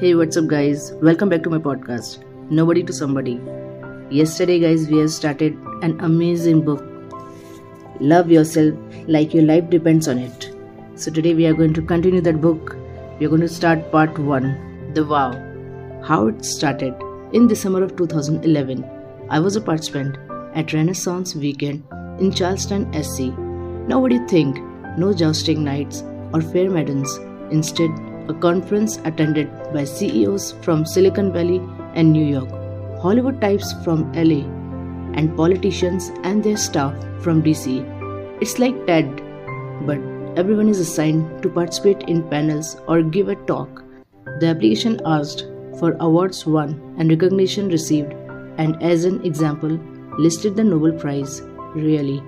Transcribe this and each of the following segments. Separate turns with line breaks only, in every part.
Hey, what's up, guys? Welcome back to my podcast, Nobody to Somebody. Yesterday, guys, we have started an amazing book, Love Yourself Like Your Life Depends on It. So, today we are going to continue that book. We are going to start part 1 The Vow. How it started. In the summer of 2011, I was a participant at Renaissance Weekend in Charleston, SC. Now, what do you think? No jousting knights or fair maidens. Instead, a conference attended by CEOs from Silicon Valley and New York, Hollywood types from LA, and politicians and their staff from DC. It's like TED, but everyone is assigned to participate in panels or give a talk. The application asked for awards won and recognition received, and as an example, listed the Nobel Prize. Really.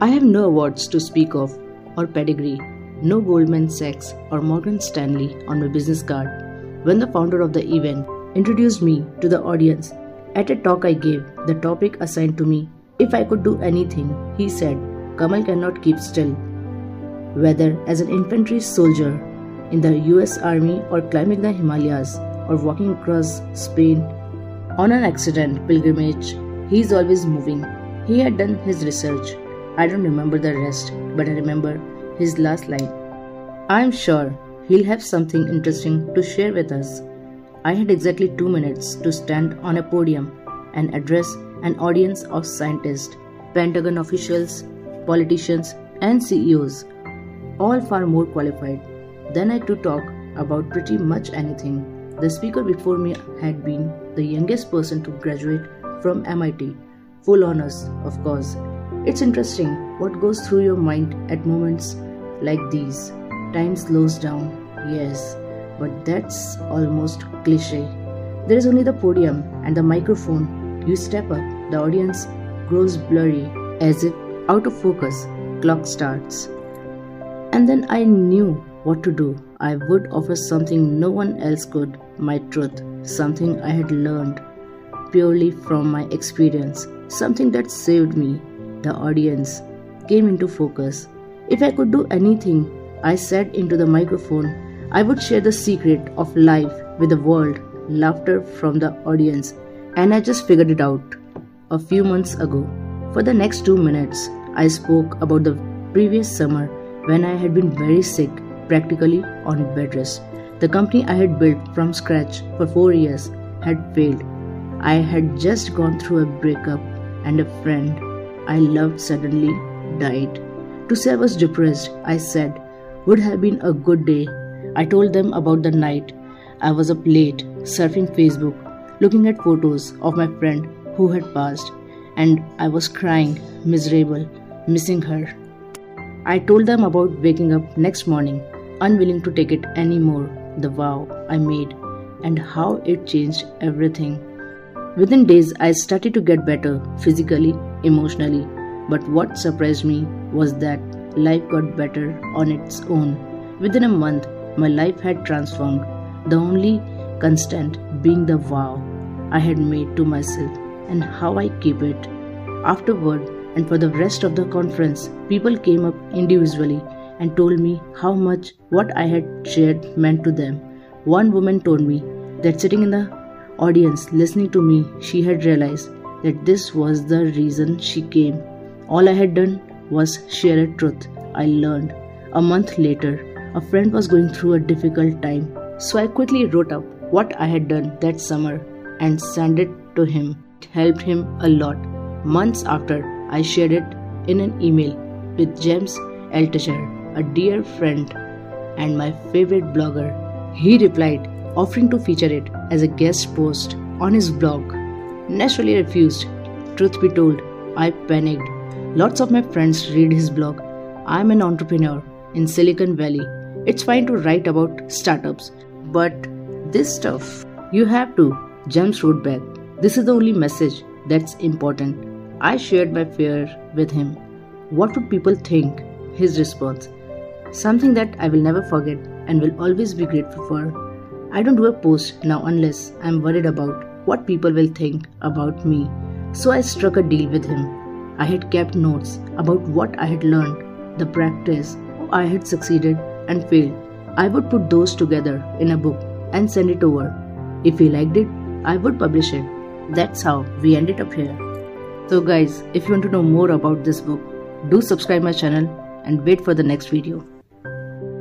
I have no awards to speak of or pedigree no Goldman Sachs or Morgan Stanley on my business card. When the founder of the event introduced me to the audience at a talk I gave, the topic assigned to me, if I could do anything, he said, Kamal cannot keep still. Whether as an infantry soldier in the US Army or climbing the Himalayas or walking across Spain on an accident pilgrimage, he is always moving. He had done his research. I don't remember the rest, but I remember his last line. I am sure he'll have something interesting to share with us. I had exactly two minutes to stand on a podium and address an audience of scientists, Pentagon officials, politicians, and CEOs, all far more qualified than I to talk about pretty much anything. The speaker before me had been the youngest person to graduate from MIT, full honors, of course. It's interesting what goes through your mind at moments like these. Time slows down, yes, but that's almost cliche. There is only the podium and the microphone. You step up, the audience grows blurry as if out of focus. Clock starts. And then I knew what to do. I would offer something no one else could my truth, something I had learned purely from my experience, something that saved me. The audience came into focus if I could do anything, I said into the microphone, I would share the secret of life with the world. Laughter from the audience, and I just figured it out a few months ago. For the next two minutes, I spoke about the previous summer when I had been very sick, practically on bed rest. The company I had built from scratch for four years had failed. I had just gone through a breakup, and a friend I loved suddenly died. To say I was depressed, I said, would have been a good day. I told them about the night I was up late, surfing Facebook, looking at photos of my friend who had passed, and I was crying, miserable, missing her. I told them about waking up next morning, unwilling to take it anymore, the vow I made, and how it changed everything. Within days, I started to get better physically, emotionally, but what surprised me was that life got better on its own. Within a month, my life had transformed, the only constant being the vow I had made to myself and how I keep it. Afterward, and for the rest of the conference, people came up individually and told me how much what I had shared meant to them. One woman told me that sitting in the audience listening to me, she had realized that this was the reason she came all I had done was share a truth I learned. A month later, a friend was going through a difficult time, so I quickly wrote up what I had done that summer and sent it to him. It helped him a lot. Months after, I shared it in an email with James Altucher, a dear friend and my favorite blogger. He replied, offering to feature it as a guest post on his blog. Naturally refused. Truth be told, I panicked Lots of my friends read his blog. I'm an entrepreneur in Silicon Valley. It's fine to write about startups, but this stuff, you have to. James wrote back. This is the only message that's important. I shared my fear with him. What would people think? His response. Something that I will never forget and will always be grateful for. I don't do a post now unless I'm worried about what people will think about me. So I struck a deal with him I had kept notes about what I had learned, the practice, I had succeeded and failed. I would put those together in a book and send it over. If you liked it, I would publish it. That's how we ended up here. So, guys, if you want to know more about this book, do subscribe my channel and wait for the next video.